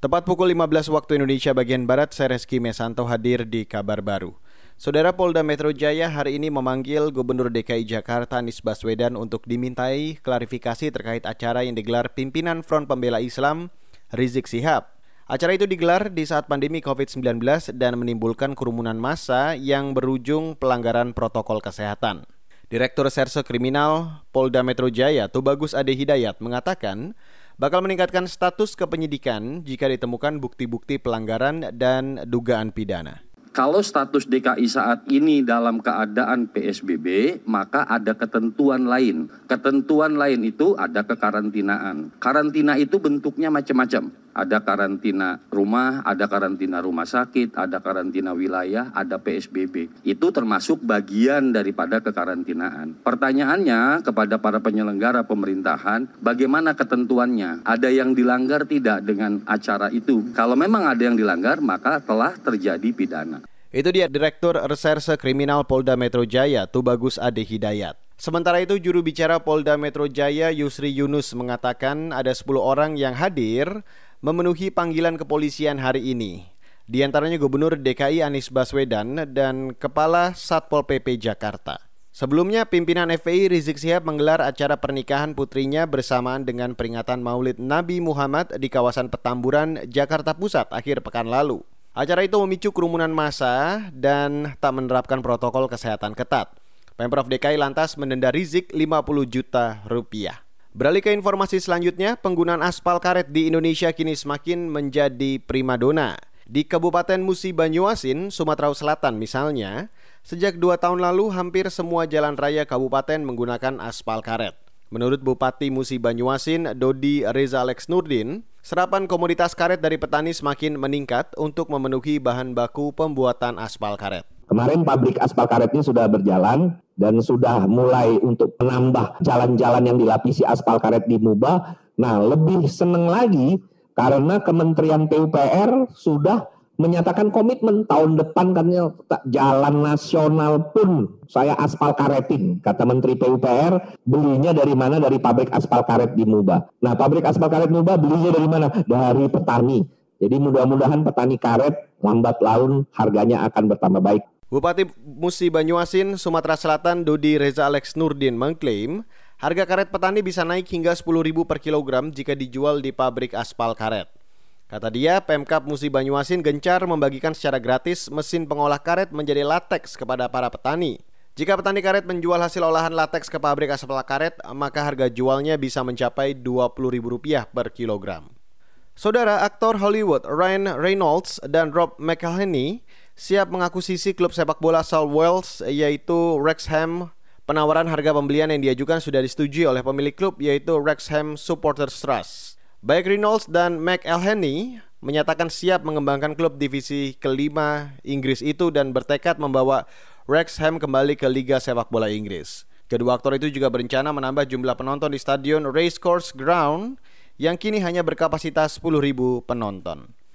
Tepat pukul 15 waktu Indonesia bagian Barat, saya Reski Mesanto hadir di kabar baru. Saudara Polda Metro Jaya hari ini memanggil Gubernur DKI Jakarta Anies Baswedan untuk dimintai klarifikasi terkait acara yang digelar pimpinan Front Pembela Islam Rizik Sihab. Acara itu digelar di saat pandemi COVID-19 dan menimbulkan kerumunan massa yang berujung pelanggaran protokol kesehatan. Direktur Serse Kriminal Polda Metro Jaya Tubagus Ade Hidayat mengatakan bakal meningkatkan status kepenyidikan jika ditemukan bukti-bukti pelanggaran dan dugaan pidana. Kalau status DKI saat ini dalam keadaan PSBB, maka ada ketentuan lain. Ketentuan lain itu ada kekarantinaan. Karantina itu bentuknya macam-macam. Ada karantina rumah, ada karantina rumah sakit, ada karantina wilayah, ada PSBB. Itu termasuk bagian daripada kekarantinaan. Pertanyaannya kepada para penyelenggara pemerintahan, bagaimana ketentuannya? Ada yang dilanggar tidak dengan acara itu? Kalau memang ada yang dilanggar, maka telah terjadi pidana. Itu dia Direktur Reserse Kriminal Polda Metro Jaya, Tubagus Ade Hidayat. Sementara itu juru bicara Polda Metro Jaya Yusri Yunus mengatakan ada 10 orang yang hadir memenuhi panggilan kepolisian hari ini. Di antaranya Gubernur DKI Anies Baswedan dan Kepala Satpol PP Jakarta. Sebelumnya, pimpinan FPI Rizik Sihab menggelar acara pernikahan putrinya bersamaan dengan peringatan Maulid Nabi Muhammad di kawasan Petamburan, Jakarta Pusat akhir pekan lalu. Acara itu memicu kerumunan massa dan tak menerapkan protokol kesehatan ketat. Pemprov DKI lantas mendenda Rizik 50 juta rupiah. Beralih ke informasi selanjutnya, penggunaan aspal karet di Indonesia kini semakin menjadi primadona. Di Kabupaten Musi Banyuasin, Sumatera Selatan misalnya, sejak dua tahun lalu hampir semua jalan raya kabupaten menggunakan aspal karet. Menurut Bupati Musi Banyuasin, Dodi Reza Alex Nurdin, Serapan komoditas karet dari petani semakin meningkat untuk memenuhi bahan baku pembuatan aspal karet. Kemarin pabrik aspal karet ini sudah berjalan dan sudah mulai untuk menambah jalan-jalan yang dilapisi aspal karet di Muba. Nah, lebih senang lagi karena Kementerian PUPR sudah menyatakan komitmen tahun depan kan jalan nasional pun saya aspal karetin kata Menteri PUPR belinya dari mana dari pabrik aspal karet di Muba. Nah pabrik aspal karet Muba belinya dari mana dari petani. Jadi mudah-mudahan petani karet lambat laun harganya akan bertambah baik. Bupati Musi Banyuasin, Sumatera Selatan, Dodi Reza Alex Nurdin mengklaim harga karet petani bisa naik hingga 10.000 per kilogram jika dijual di pabrik aspal karet. Kata dia, Pemkap Musi Banyuasin gencar membagikan secara gratis mesin pengolah karet menjadi lateks kepada para petani. Jika petani karet menjual hasil olahan lateks ke pabrik asal karet, maka harga jualnya bisa mencapai Rp20.000 per kilogram. Saudara aktor Hollywood Ryan Reynolds dan Rob McElhenney siap mengakuisisi klub sepak bola South Wales yaitu Wrexham. Penawaran harga pembelian yang diajukan sudah disetujui oleh pemilik klub yaitu Wrexham Supporters Trust. Baik Reynolds dan McElhenney menyatakan siap mengembangkan klub divisi kelima Inggris itu dan bertekad membawa Wrexham kembali ke Liga Sepak Bola Inggris. Kedua aktor itu juga berencana menambah jumlah penonton di Stadion Racecourse Ground yang kini hanya berkapasitas 10.000 penonton.